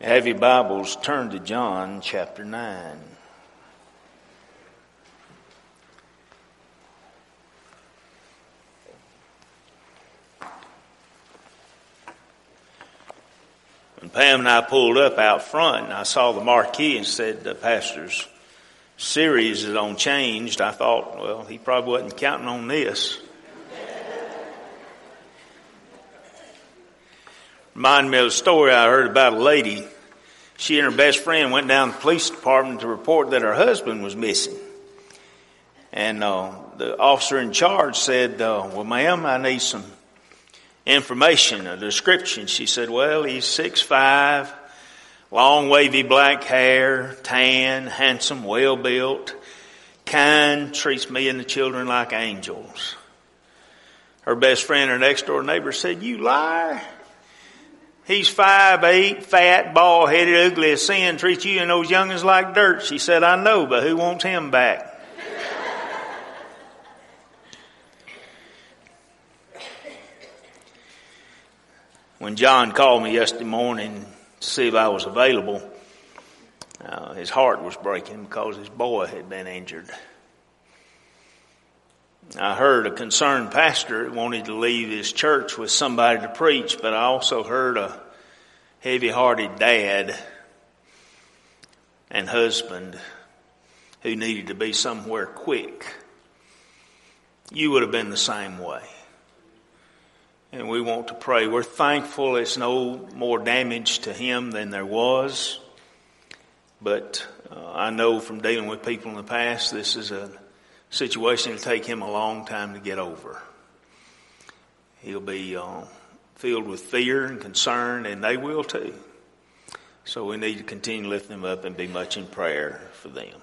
Have your Bibles turned to John chapter 9. When Pam and I pulled up out front and I saw the marquee and said the pastor's series is on changed, I thought, well, he probably wasn't counting on this. Reminded me of a story I heard about a lady. She and her best friend went down to the police department to report that her husband was missing. And uh, the officer in charge said, uh, well, ma'am, I need some information, a description. She said, well, he's six five, long wavy black hair, tan, handsome, well built, kind, treats me and the children like angels. Her best friend, her next door neighbor said, you liar. He's five eight, fat, bald headed, ugly as sin, treats you and those youngins like dirt. She said, I know, but who wants him back? when John called me yesterday morning to see if I was available, uh, his heart was breaking because his boy had been injured. I heard a concerned pastor wanted to leave his church with somebody to preach, but I also heard a heavy hearted dad and husband who needed to be somewhere quick. You would have been the same way. And we want to pray. We're thankful it's no more damage to him than there was. But uh, I know from dealing with people in the past, this is a situation will take him a long time to get over. He'll be uh, filled with fear and concern, and they will too. So we need to continue to lift them up and be much in prayer for them.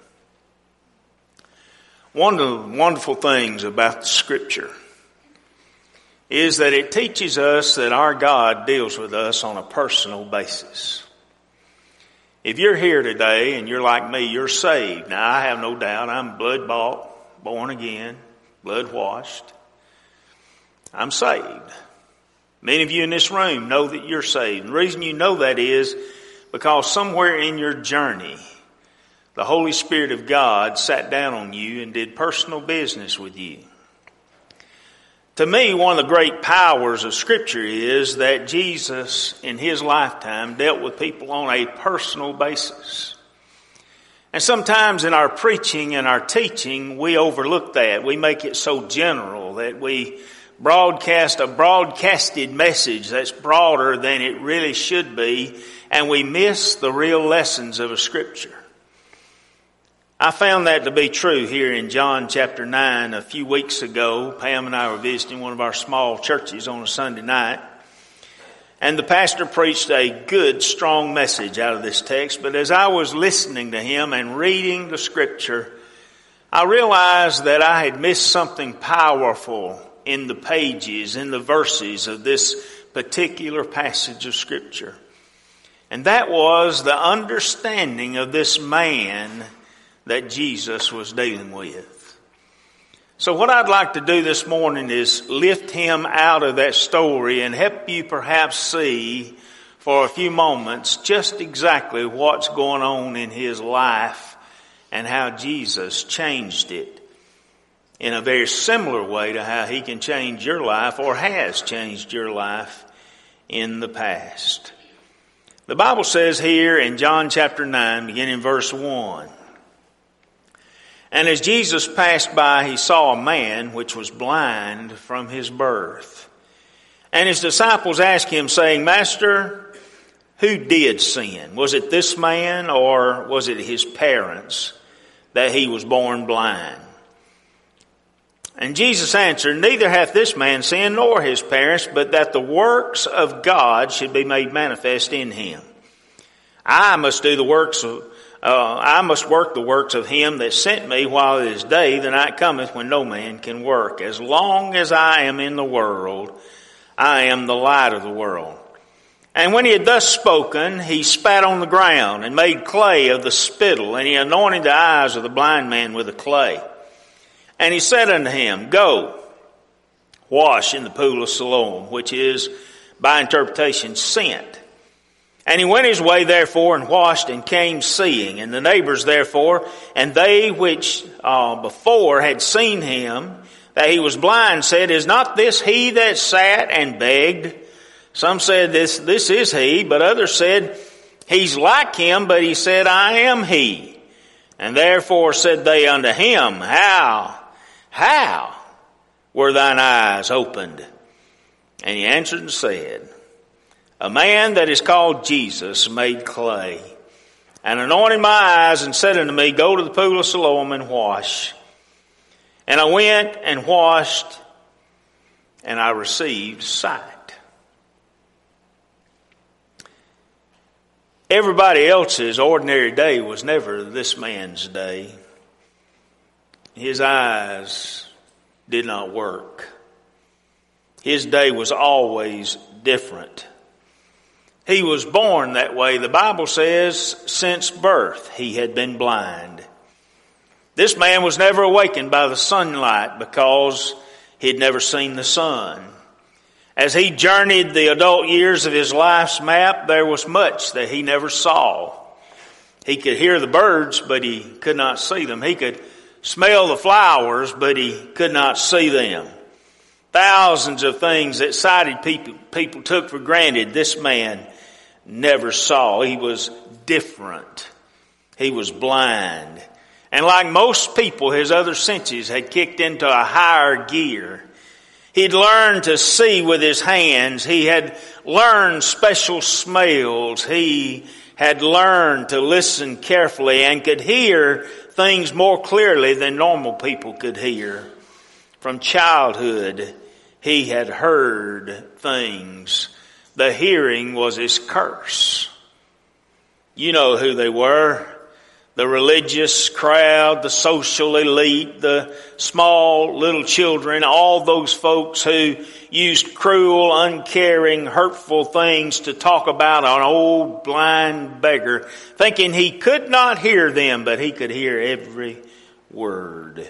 One of the wonderful things about the scripture is that it teaches us that our God deals with us on a personal basis. If you're here today and you're like me, you're saved. Now I have no doubt I'm blood bought, born again, blood washed. I'm saved. Many of you in this room know that you're saved. And the reason you know that is because somewhere in your journey, the Holy Spirit of God sat down on you and did personal business with you. To me, one of the great powers of Scripture is that Jesus, in His lifetime, dealt with people on a personal basis. And sometimes in our preaching and our teaching, we overlook that. We make it so general that we broadcast a broadcasted message that's broader than it really should be, and we miss the real lessons of a scripture. I found that to be true here in John chapter 9 a few weeks ago. Pam and I were visiting one of our small churches on a Sunday night. And the pastor preached a good, strong message out of this text. But as I was listening to him and reading the scripture, I realized that I had missed something powerful in the pages, in the verses of this particular passage of scripture. And that was the understanding of this man that Jesus was dealing with. So what I'd like to do this morning is lift him out of that story and help you perhaps see for a few moments just exactly what's going on in his life and how Jesus changed it in a very similar way to how he can change your life or has changed your life in the past. The Bible says here in John chapter 9, beginning verse 1, and as Jesus passed by, he saw a man which was blind from his birth. And his disciples asked him, saying, Master, who did sin? Was it this man or was it his parents that he was born blind? And Jesus answered, Neither hath this man sinned nor his parents, but that the works of God should be made manifest in him. I must do the works of uh, I must work the works of him that sent me while it is day, the night cometh when no man can work. As long as I am in the world, I am the light of the world. And when he had thus spoken, he spat on the ground and made clay of the spittle, and he anointed the eyes of the blind man with the clay. And he said unto him, Go, wash in the pool of Siloam, which is, by interpretation, sent. And he went his way therefore and washed and came seeing. And the neighbors therefore, and they which uh, before had seen him, that he was blind, said, Is not this he that sat and begged? Some said, This, this is he, but others said, He's like him, but he said, I am he. And therefore said they unto him, How, how were thine eyes opened? And he answered and said, a man that is called Jesus made clay and anointed my eyes and said unto me, Go to the pool of Siloam and wash. And I went and washed and I received sight. Everybody else's ordinary day was never this man's day. His eyes did not work. His day was always different. He was born that way. The Bible says since birth he had been blind. This man was never awakened by the sunlight because he had never seen the sun. As he journeyed the adult years of his life's map, there was much that he never saw. He could hear the birds, but he could not see them. He could smell the flowers, but he could not see them. Thousands of things that sighted people, people took for granted, this man never saw. He was different. He was blind. And like most people, his other senses had kicked into a higher gear. He'd learned to see with his hands. He had learned special smells. He had learned to listen carefully and could hear things more clearly than normal people could hear. From childhood, he had heard things the hearing was his curse. You know who they were. The religious crowd, the social elite, the small little children, all those folks who used cruel, uncaring, hurtful things to talk about an old blind beggar, thinking he could not hear them, but he could hear every word.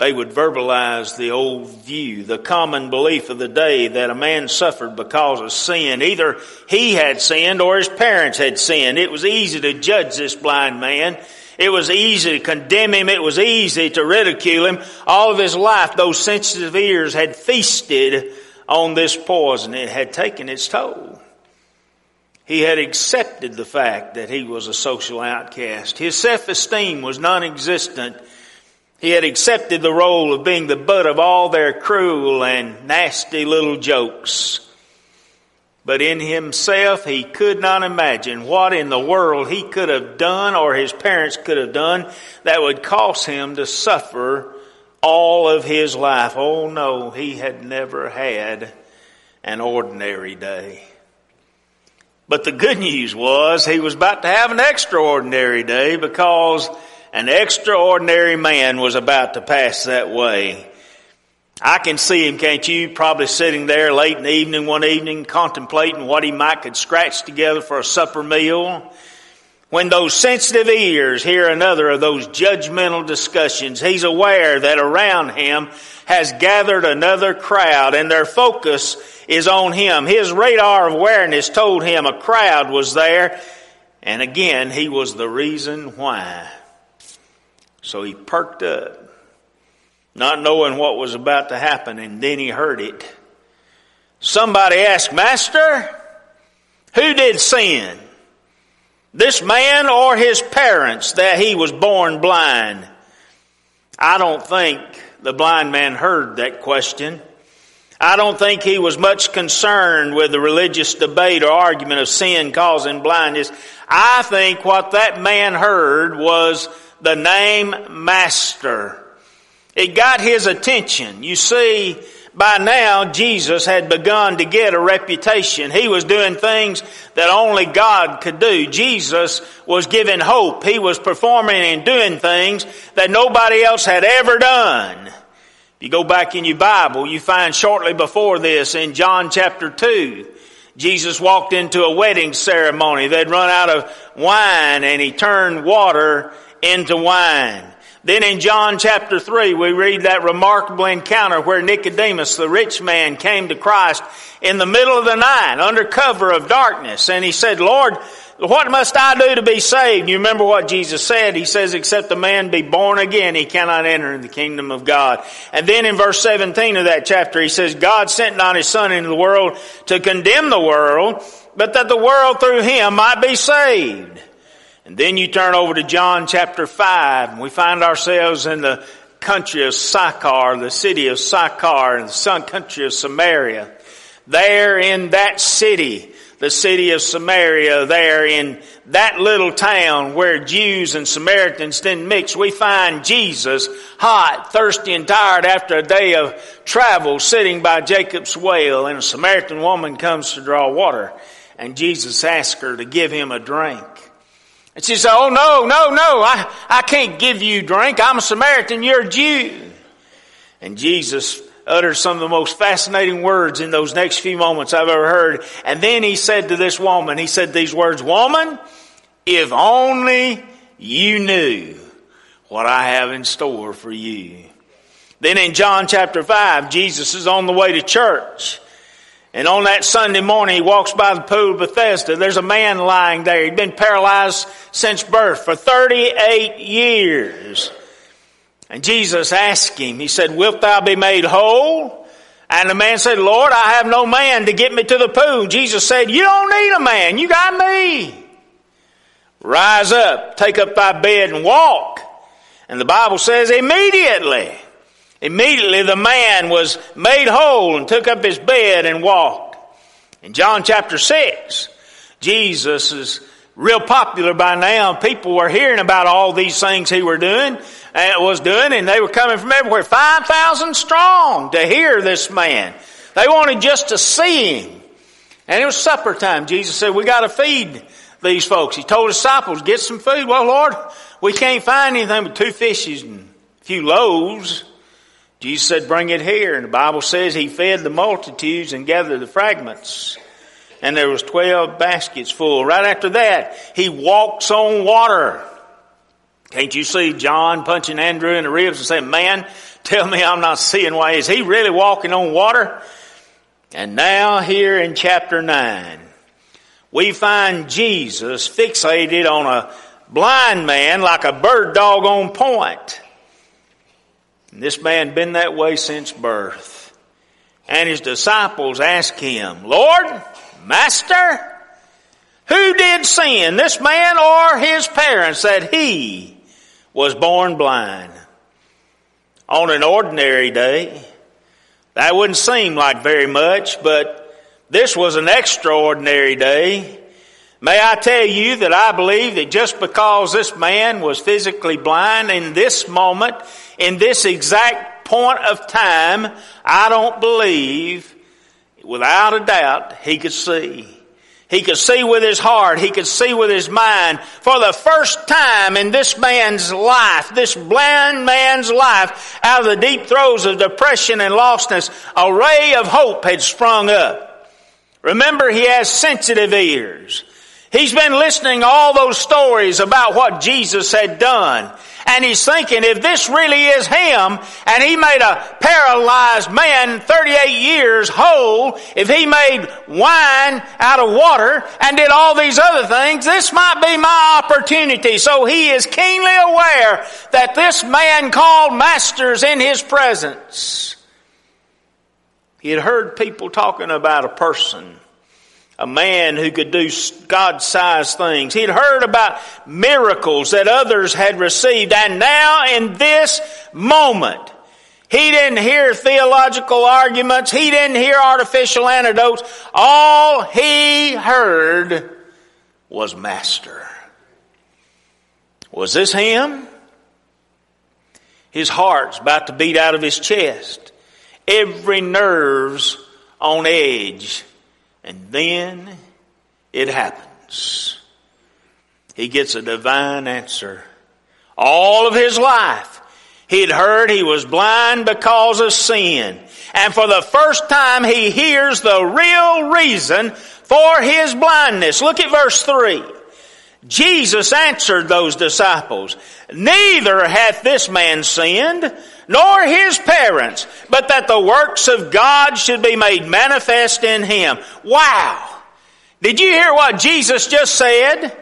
They would verbalize the old view, the common belief of the day that a man suffered because of sin. Either he had sinned or his parents had sinned. It was easy to judge this blind man. It was easy to condemn him. It was easy to ridicule him. All of his life, those sensitive ears had feasted on this poison. It had taken its toll. He had accepted the fact that he was a social outcast. His self-esteem was non-existent he had accepted the role of being the butt of all their cruel and nasty little jokes. But in himself, he could not imagine what in the world he could have done or his parents could have done that would cause him to suffer all of his life. Oh no, he had never had an ordinary day. But the good news was he was about to have an extraordinary day because an extraordinary man was about to pass that way. I can see him, can't you? Probably sitting there late in the evening one evening contemplating what he might could scratch together for a supper meal. When those sensitive ears hear another of those judgmental discussions, he's aware that around him has gathered another crowd and their focus is on him. His radar of awareness told him a crowd was there and again he was the reason why. So he perked up, not knowing what was about to happen, and then he heard it. Somebody asked, Master, who did sin? This man or his parents that he was born blind? I don't think the blind man heard that question. I don't think he was much concerned with the religious debate or argument of sin causing blindness. I think what that man heard was the name Master. It got his attention. You see, by now Jesus had begun to get a reputation. He was doing things that only God could do. Jesus was giving hope. He was performing and doing things that nobody else had ever done. If you go back in your Bible, you find shortly before this in John chapter 2, Jesus walked into a wedding ceremony. They'd run out of wine and he turned water into wine. Then in John chapter 3, we read that remarkable encounter where Nicodemus, the rich man, came to Christ in the middle of the night under cover of darkness. And he said, Lord, what must I do to be saved? You remember what Jesus said? He says, except a man be born again, he cannot enter the kingdom of God. And then in verse 17 of that chapter, he says, God sent not his son into the world to condemn the world, but that the world through him might be saved. And then you turn over to John chapter 5, and we find ourselves in the country of Sychar, the city of Sychar, in the country of Samaria. There in that city, the city of Samaria, there in that little town where Jews and Samaritans didn't mix, we find Jesus hot, thirsty, and tired after a day of travel sitting by Jacob's well, and a Samaritan woman comes to draw water, and Jesus asks her to give him a drink. And she said, Oh no, no, no, I, I can't give you drink. I'm a Samaritan, you're a Jew. And Jesus uttered some of the most fascinating words in those next few moments I've ever heard. And then he said to this woman, he said these words, Woman, if only you knew what I have in store for you. Then in John chapter 5, Jesus is on the way to church. And on that Sunday morning, he walks by the pool of Bethesda. There's a man lying there. He'd been paralyzed since birth for 38 years. And Jesus asked him, he said, wilt thou be made whole? And the man said, Lord, I have no man to get me to the pool. Jesus said, you don't need a man. You got me. Rise up, take up thy bed and walk. And the Bible says immediately Immediately the man was made whole and took up his bed and walked. In John chapter 6, Jesus is real popular by now. People were hearing about all these things he were doing, and uh, was doing, and they were coming from everywhere. 5,000 strong to hear this man. They wanted just to see him. And it was supper time. Jesus said, we gotta feed these folks. He told his disciples, get some food. Well, Lord, we can't find anything but two fishes and a few loaves. Jesus said, bring it here. And the Bible says he fed the multitudes and gathered the fragments. And there was 12 baskets full. Right after that, he walks on water. Can't you see John punching Andrew in the ribs and saying, man, tell me I'm not seeing why. Is he really walking on water? And now here in chapter 9, we find Jesus fixated on a blind man like a bird dog on point. And this man been that way since birth. And his disciples ask him, Lord, Master, who did sin, this man or his parents, that he was born blind? On an ordinary day, that wouldn't seem like very much, but this was an extraordinary day. May I tell you that I believe that just because this man was physically blind in this moment, in this exact point of time, I don't believe, without a doubt, he could see. He could see with his heart. He could see with his mind. For the first time in this man's life, this blind man's life, out of the deep throes of depression and lostness, a ray of hope had sprung up. Remember, he has sensitive ears. He's been listening to all those stories about what Jesus had done. And he's thinking, if this really is him, and he made a paralyzed man 38 years whole, if he made wine out of water and did all these other things, this might be my opportunity. So he is keenly aware that this man called masters in his presence. He had heard people talking about a person a man who could do God-sized things. He'd heard about miracles that others had received. And now in this moment, he didn't hear theological arguments. He didn't hear artificial antidotes. All he heard was master. Was this him? His heart's about to beat out of his chest. Every nerve's on edge. And then it happens. He gets a divine answer. All of his life, he'd heard he was blind because of sin. And for the first time, he hears the real reason for his blindness. Look at verse 3. Jesus answered those disciples, Neither hath this man sinned, nor his parents, but that the works of God should be made manifest in him. Wow! Did you hear what Jesus just said?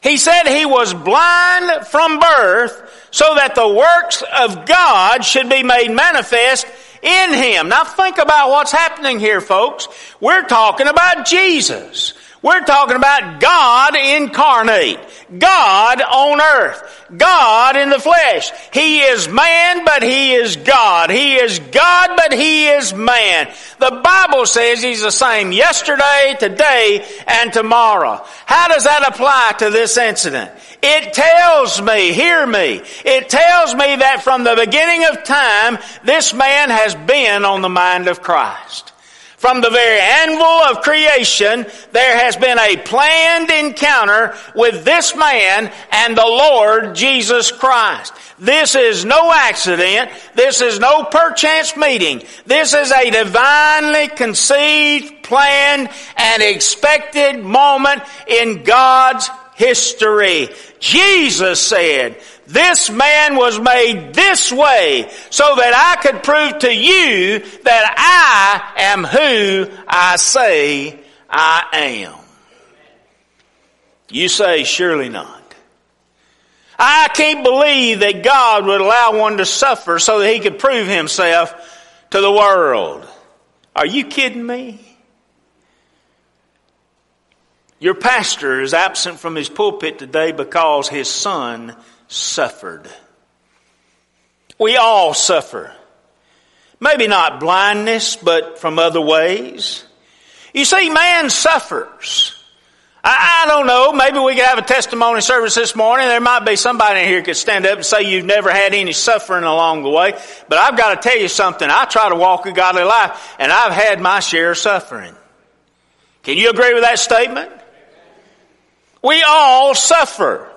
He said he was blind from birth so that the works of God should be made manifest in him. Now think about what's happening here, folks. We're talking about Jesus. We're talking about God incarnate. God on earth. God in the flesh. He is man, but He is God. He is God, but He is man. The Bible says He's the same yesterday, today, and tomorrow. How does that apply to this incident? It tells me, hear me, it tells me that from the beginning of time, this man has been on the mind of Christ. From the very anvil of creation, there has been a planned encounter with this man and the Lord Jesus Christ. This is no accident. This is no perchance meeting. This is a divinely conceived, planned, and expected moment in God's history. Jesus said, this man was made this way so that I could prove to you that I am who I say I am. You say, surely not. I can't believe that God would allow one to suffer so that he could prove himself to the world. Are you kidding me? Your pastor is absent from his pulpit today because his son suffered. We all suffer. Maybe not blindness, but from other ways. You see, man suffers. I, I, don't know. Maybe we could have a testimony service this morning. There might be somebody in here could stand up and say you've never had any suffering along the way. But I've got to tell you something. I try to walk a godly life, and I've had my share of suffering. Can you agree with that statement? We all suffer.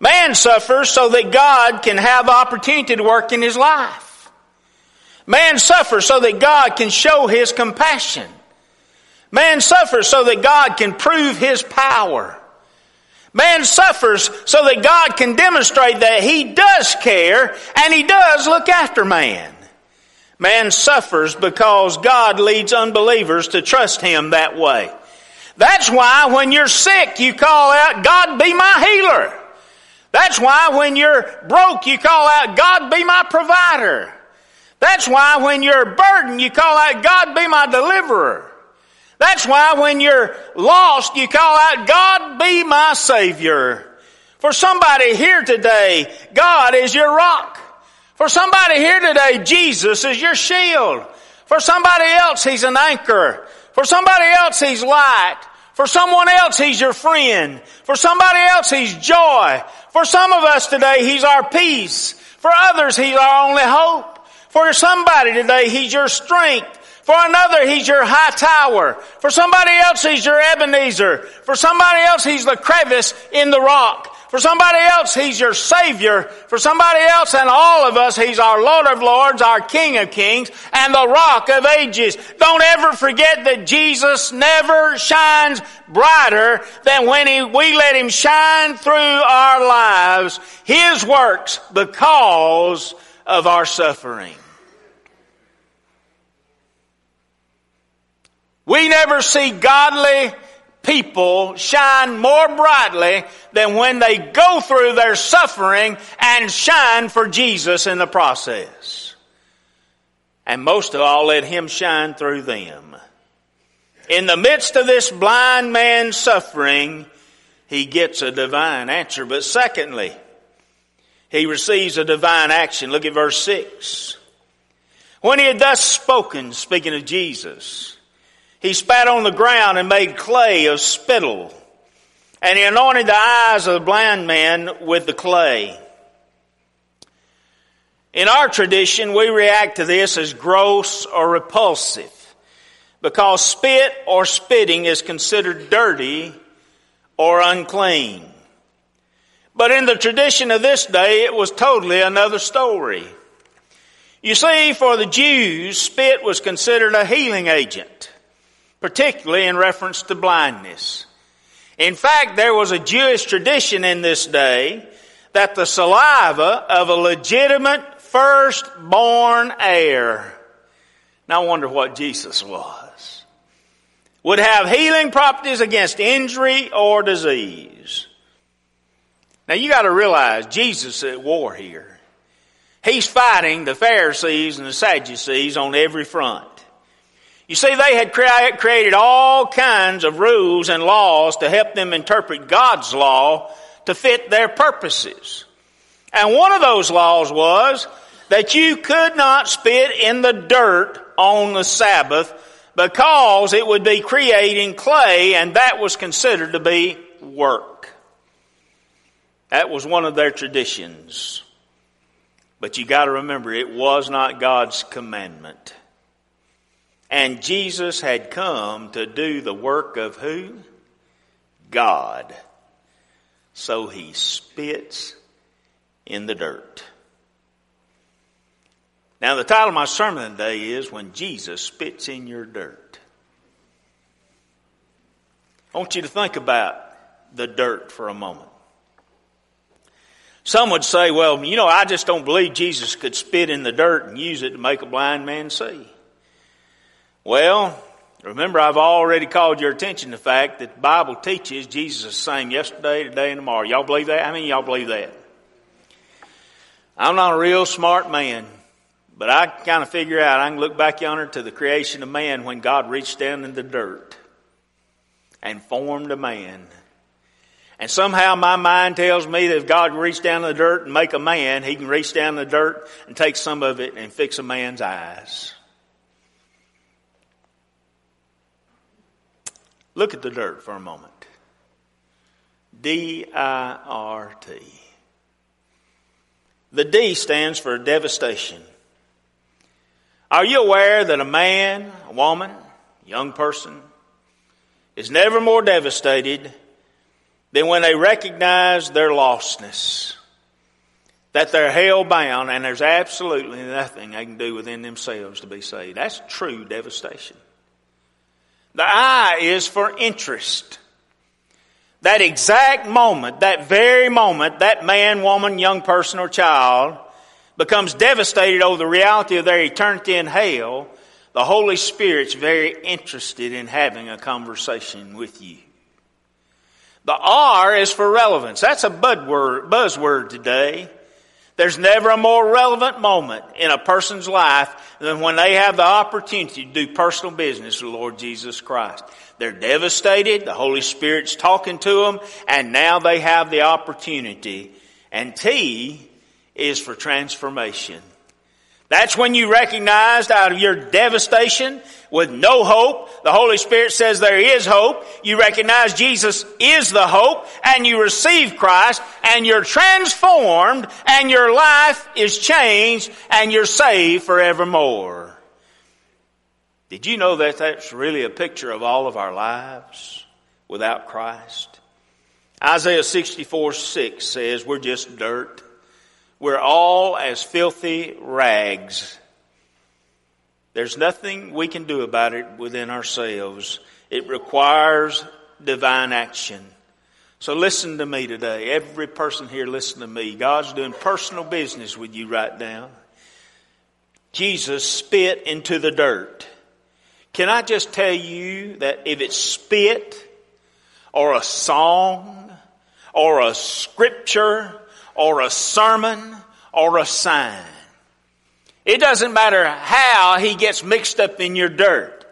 Man suffers so that God can have opportunity to work in his life. Man suffers so that God can show his compassion. Man suffers so that God can prove his power. Man suffers so that God can demonstrate that he does care and he does look after man. Man suffers because God leads unbelievers to trust him that way. That's why when you're sick, you call out, God be my healer. That's why when you're broke, you call out, God be my provider. That's why when you're burdened, you call out, God be my deliverer. That's why when you're lost, you call out, God be my Savior. For somebody here today, God is your rock. For somebody here today, Jesus is your shield. For somebody else, He's an anchor. For somebody else, He's light. For someone else, He's your friend. For somebody else, He's joy. For some of us today, He's our peace. For others, He's our only hope. For somebody today, He's your strength. For another, He's your high tower. For somebody else, He's your Ebenezer. For somebody else, He's the crevice in the rock. For somebody else, He's your Savior. For somebody else and all of us, He's our Lord of Lords, our King of Kings, and the Rock of Ages. Don't ever forget that Jesus never shines brighter than when he, we let Him shine through our lives, His works, because of our suffering. We never see godly people shine more brightly than when they go through their suffering and shine for Jesus in the process. And most of all, let Him shine through them. In the midst of this blind man's suffering, he gets a divine answer. But secondly, he receives a divine action. Look at verse 6. When he had thus spoken, speaking of Jesus, he spat on the ground and made clay of spittle. And he anointed the eyes of the blind man with the clay. In our tradition, we react to this as gross or repulsive because spit or spitting is considered dirty or unclean. But in the tradition of this day, it was totally another story. You see, for the Jews, spit was considered a healing agent particularly in reference to blindness. In fact, there was a Jewish tradition in this day that the saliva of a legitimate firstborn heir, now I wonder what Jesus was, would have healing properties against injury or disease. Now you gotta realize Jesus is at war here. He's fighting the Pharisees and the Sadducees on every front. You see, they had created all kinds of rules and laws to help them interpret God's law to fit their purposes. And one of those laws was that you could not spit in the dirt on the Sabbath because it would be creating clay and that was considered to be work. That was one of their traditions. But you gotta remember, it was not God's commandment. And Jesus had come to do the work of who? God. So he spits in the dirt. Now the title of my sermon today is When Jesus Spits in Your Dirt. I want you to think about the dirt for a moment. Some would say, well, you know, I just don't believe Jesus could spit in the dirt and use it to make a blind man see. Well, remember I've already called your attention to the fact that the Bible teaches Jesus is the same yesterday, today, and tomorrow. Y'all believe that? I mean, y'all believe that? I'm not a real smart man, but I kind of figure out I can look back yonder to the creation of man when God reached down in the dirt and formed a man. And somehow my mind tells me that if God reached down in the dirt and make a man, he can reach down in the dirt and take some of it and fix a man's eyes. Look at the dirt for a moment. D I R T. The D stands for devastation. Are you aware that a man, a woman, young person is never more devastated than when they recognize their lostness? That they're hell bound and there's absolutely nothing they can do within themselves to be saved. That's true devastation. The I is for interest. That exact moment, that very moment, that man, woman, young person, or child becomes devastated over the reality of their eternity in hell, the Holy Spirit's very interested in having a conversation with you. The R is for relevance. That's a buzzword today. There's never a more relevant moment in a person's life than when they have the opportunity to do personal business with the Lord Jesus Christ. They're devastated, the Holy Spirit's talking to them, and now they have the opportunity. And T is for transformation. That's when you recognized out of your devastation with no hope, the Holy Spirit says there is hope. You recognize Jesus is the hope and you receive Christ and you're transformed and your life is changed and you're saved forevermore. Did you know that that's really a picture of all of our lives without Christ? Isaiah 64 6 says we're just dirt. We're all as filthy rags. There's nothing we can do about it within ourselves. It requires divine action. So listen to me today. Every person here listen to me. God's doing personal business with you right now. Jesus spit into the dirt. Can I just tell you that if it's spit or a song or a scripture or a sermon or a sign. It doesn't matter how he gets mixed up in your dirt.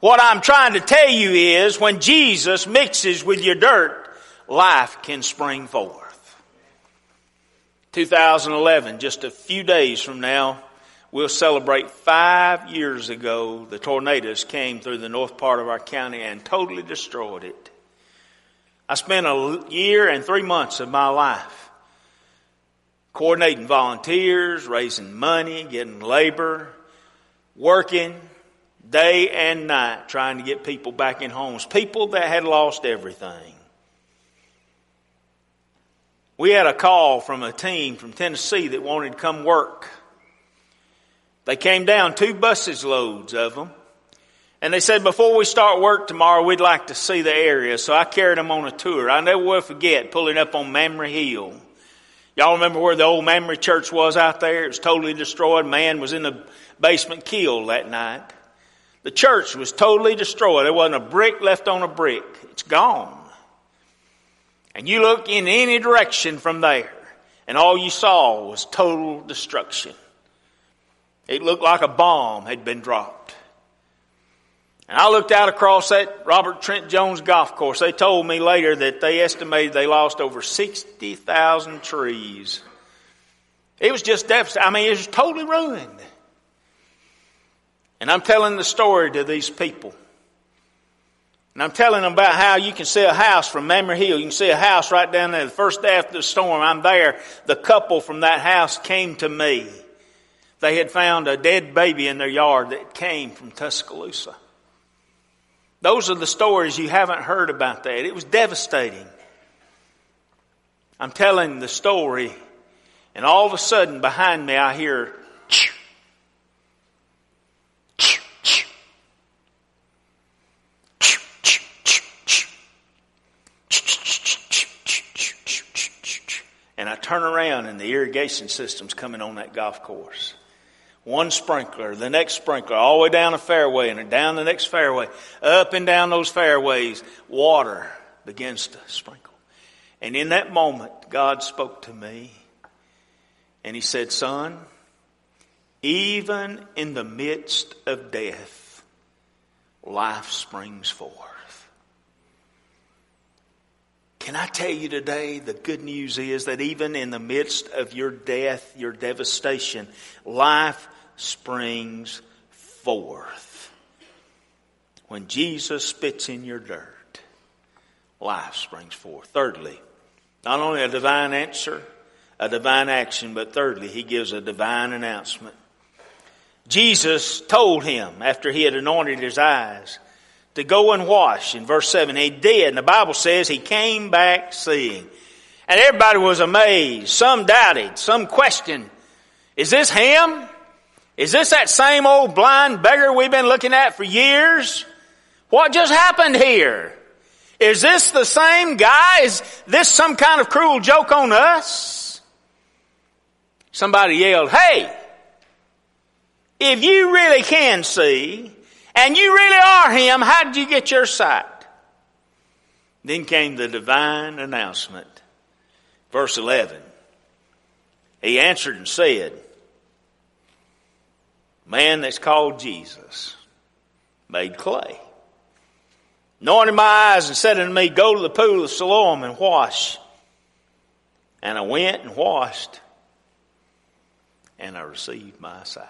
What I'm trying to tell you is when Jesus mixes with your dirt, life can spring forth. 2011, just a few days from now, we'll celebrate five years ago the tornadoes came through the north part of our county and totally destroyed it. I spent a year and three months of my life coordinating volunteers, raising money, getting labor, working day and night trying to get people back in homes, people that had lost everything. We had a call from a team from Tennessee that wanted to come work. They came down two buses loads of them And they said, before we start work tomorrow, we'd like to see the area. So I carried them on a tour. I never will forget pulling up on Mamre Hill. Y'all remember where the old Mamre church was out there? It was totally destroyed. Man was in the basement killed that night. The church was totally destroyed. There wasn't a brick left on a brick. It's gone. And you look in any direction from there, and all you saw was total destruction. It looked like a bomb had been dropped. And I looked out across that Robert Trent Jones golf course. They told me later that they estimated they lost over 60,000 trees. It was just devastating. I mean, it was totally ruined. And I'm telling the story to these people. And I'm telling them about how you can see a house from Mamre Hill. You can see a house right down there. The first day after the storm, I'm there. The couple from that house came to me. They had found a dead baby in their yard that came from Tuscaloosa. Those are the stories you haven't heard about that. It was devastating. I'm telling the story, and all of a sudden behind me I hear and I turn around and the irrigation system's coming on that golf course one sprinkler, the next sprinkler, all the way down the fairway and down the next fairway, up and down those fairways, water begins to sprinkle. And in that moment, God spoke to me and He said, Son, even in the midst of death, life springs forth. Can I tell you today, the good news is that even in the midst of your death, your devastation, life springs forth. When Jesus spits in your dirt, life springs forth. Thirdly, not only a divine answer, a divine action, but thirdly, he gives a divine announcement. Jesus told him after he had anointed his eyes to go and wash. In verse 7, he did. And the Bible says he came back seeing. And everybody was amazed. Some doubted. Some questioned. Is this him? Is this that same old blind beggar we've been looking at for years? What just happened here? Is this the same guy? Is this some kind of cruel joke on us? Somebody yelled, hey, if you really can see, and you really are him, how did you get your sight? Then came the divine announcement. Verse 11. He answered and said, man that's called Jesus made clay. Anointed my eyes and said unto me, Go to the pool of Siloam and wash. And I went and washed, and I received my sight.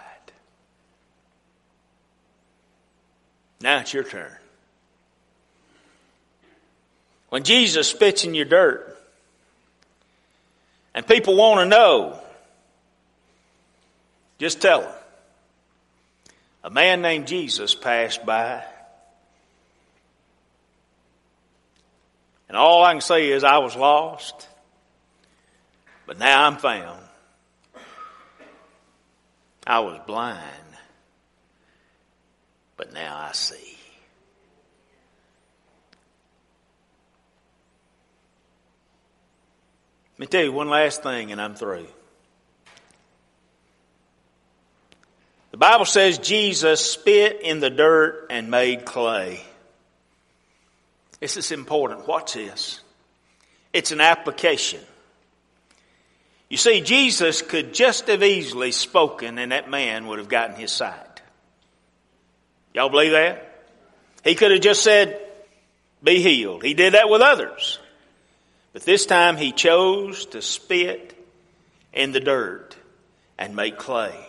Now it's your turn. When Jesus spits in your dirt, and people want to know, just tell them a man named Jesus passed by. And all I can say is I was lost, but now I'm found. I was blind, but now I see. Let me tell you one last thing and I'm through. Bible says Jesus spit in the dirt and made clay. This is important. Watch this. It's an application. You see, Jesus could just have easily spoken and that man would have gotten his sight. Y'all believe that? He could have just said, be healed. He did that with others. But this time he chose to spit in the dirt and make clay.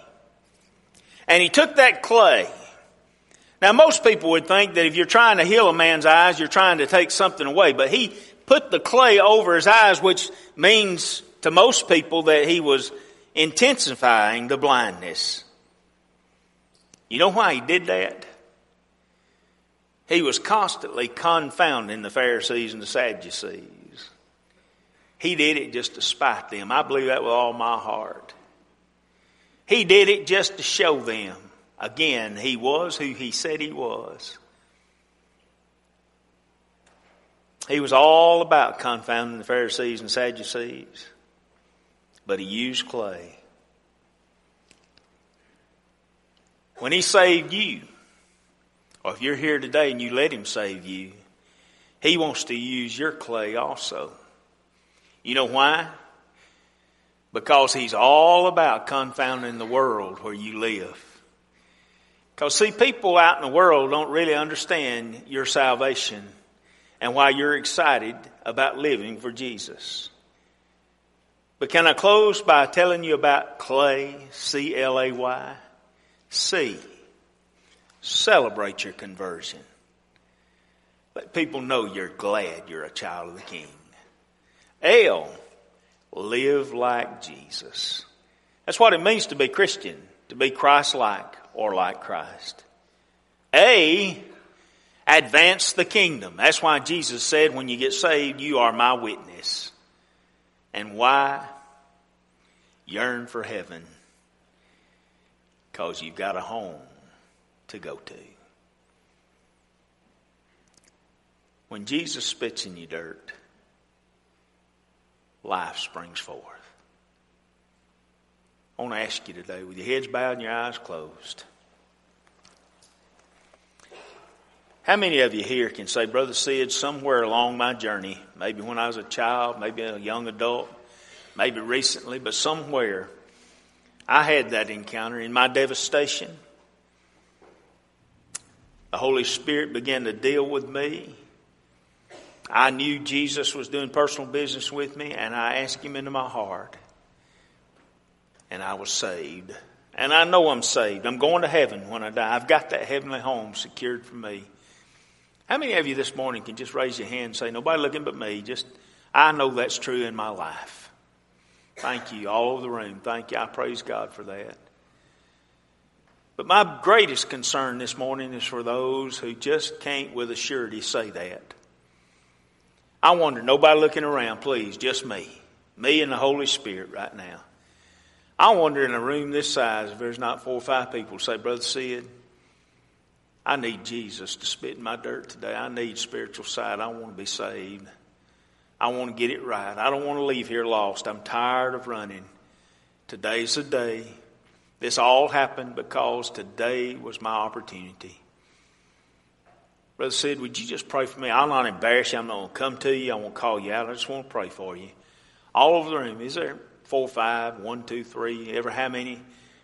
And he took that clay. Now most people would think that if you're trying to heal a man's eyes, you're trying to take something away. But he put the clay over his eyes, which means to most people that he was intensifying the blindness. You know why he did that? He was constantly confounding the Pharisees and the Sadducees. He did it just to spite them. I believe that with all my heart. He did it just to show them Again, he was who he said he was. He was all about confounding the Pharisees and Sadducees, but he used clay. When he saved you, or if you're here today and you let him save you, he wants to use your clay also. You know why? Because he's all about confounding the world where you live. Because see, people out in the world don't really understand your salvation and why you're excited about living for Jesus. But can I close by telling you about clay, C-L-A-Y? C. Celebrate your conversion. Let people know you're glad you're a child of the King. L. Live like Jesus. That's what it means to be Christian, to be Christ-like or like Christ. A. Advance the kingdom. That's why Jesus said when you get saved, you are my witness. And why? Yearn for heaven. Because you've got a home to go to. When Jesus spits in your dirt, life springs forth. I want to ask you today, with your heads bowed and your eyes closed, how many of you here can say, Brother Sid, somewhere along my journey, maybe when I was a child, maybe a young adult, maybe recently, but somewhere, I had that encounter in my devastation. The Holy Spirit began to deal with me. I knew Jesus was doing personal business with me, and I asked Him into my heart. And I was saved. And I know I'm saved. I'm going to heaven when I die. I've got that heavenly home secured for me. How many of you this morning can just raise your hand and say, Nobody looking but me? Just, I know that's true in my life. Thank you. All over the room. Thank you. I praise God for that. But my greatest concern this morning is for those who just can't with a surety say that. I wonder, nobody looking around, please, just me. Me and the Holy Spirit right now. I wonder in a room this size if there's not four or five people say, Brother Sid, I need Jesus to spit in my dirt today. I need spiritual sight. I want to be saved. I want to get it right. I don't want to leave here lost. I'm tired of running. Today's the day. This all happened because today was my opportunity. Brother Sid, would you just pray for me? I'll not embarrass you. I'm not going to come to you. I won't call you out. I just want to pray for you. All over the room. Is there four, five, one, two, three, ever how many?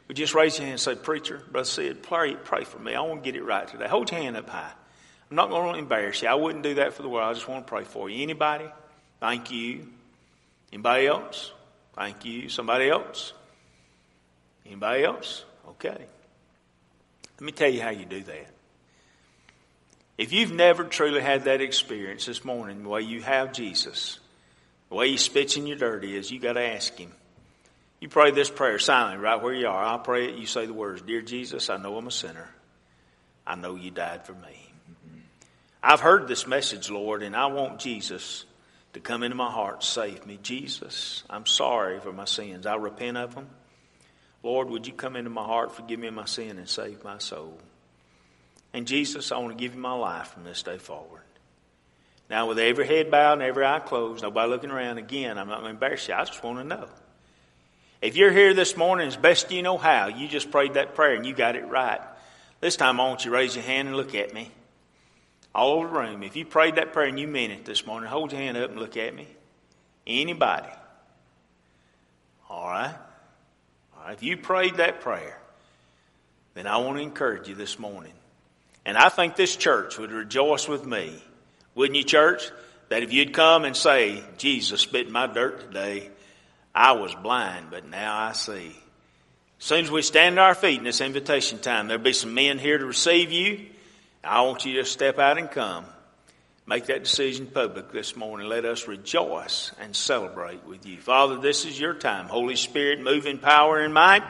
Would just raise your hand and say, Preacher, Brother Sid, pray, pray for me. I want to get it right today. Hold your hand up high. I'm not going to embarrass you. I wouldn't do that for the world. I just want to pray for you. Anybody? Thank you. Anybody else? Thank you. Somebody else? Anybody else? Okay. Let me tell you how you do that. If you've never truly had that experience this morning, the way you have Jesus, the way he spits in your dirty is you got to ask him. You pray this prayer silently right where you are. I'll pray it. You say the words, Dear Jesus, I know I'm a sinner. I know you died for me. I've heard this message, Lord, and I want Jesus to come into my heart, save me. Jesus, I'm sorry for my sins. I repent of them. Lord, would you come into my heart, forgive me my sin, and save my soul? And Jesus, I want to give you my life from this day forward. Now, with every head bowed and every eye closed, nobody looking around again, I'm not going to embarrass you. I just want to know. If you're here this morning as best you know how, you just prayed that prayer and you got it right. This time I want you to raise your hand and look at me. All over the room. If you prayed that prayer and you meant it this morning, hold your hand up and look at me. Anybody? All right. If you prayed that prayer, then I want to encourage you this morning. And I think this church would rejoice with me, wouldn't you, church? That if you'd come and say, Jesus spit my dirt today, I was blind, but now I see. As soon as we stand on our feet in this invitation time, there'll be some men here to receive you. I want you to step out and come. Make that decision public this morning. Let us rejoice and celebrate with you. Father, this is your time. Holy Spirit, move in power and might.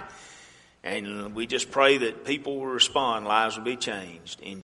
And we just pray that people will respond, lives will be changed. In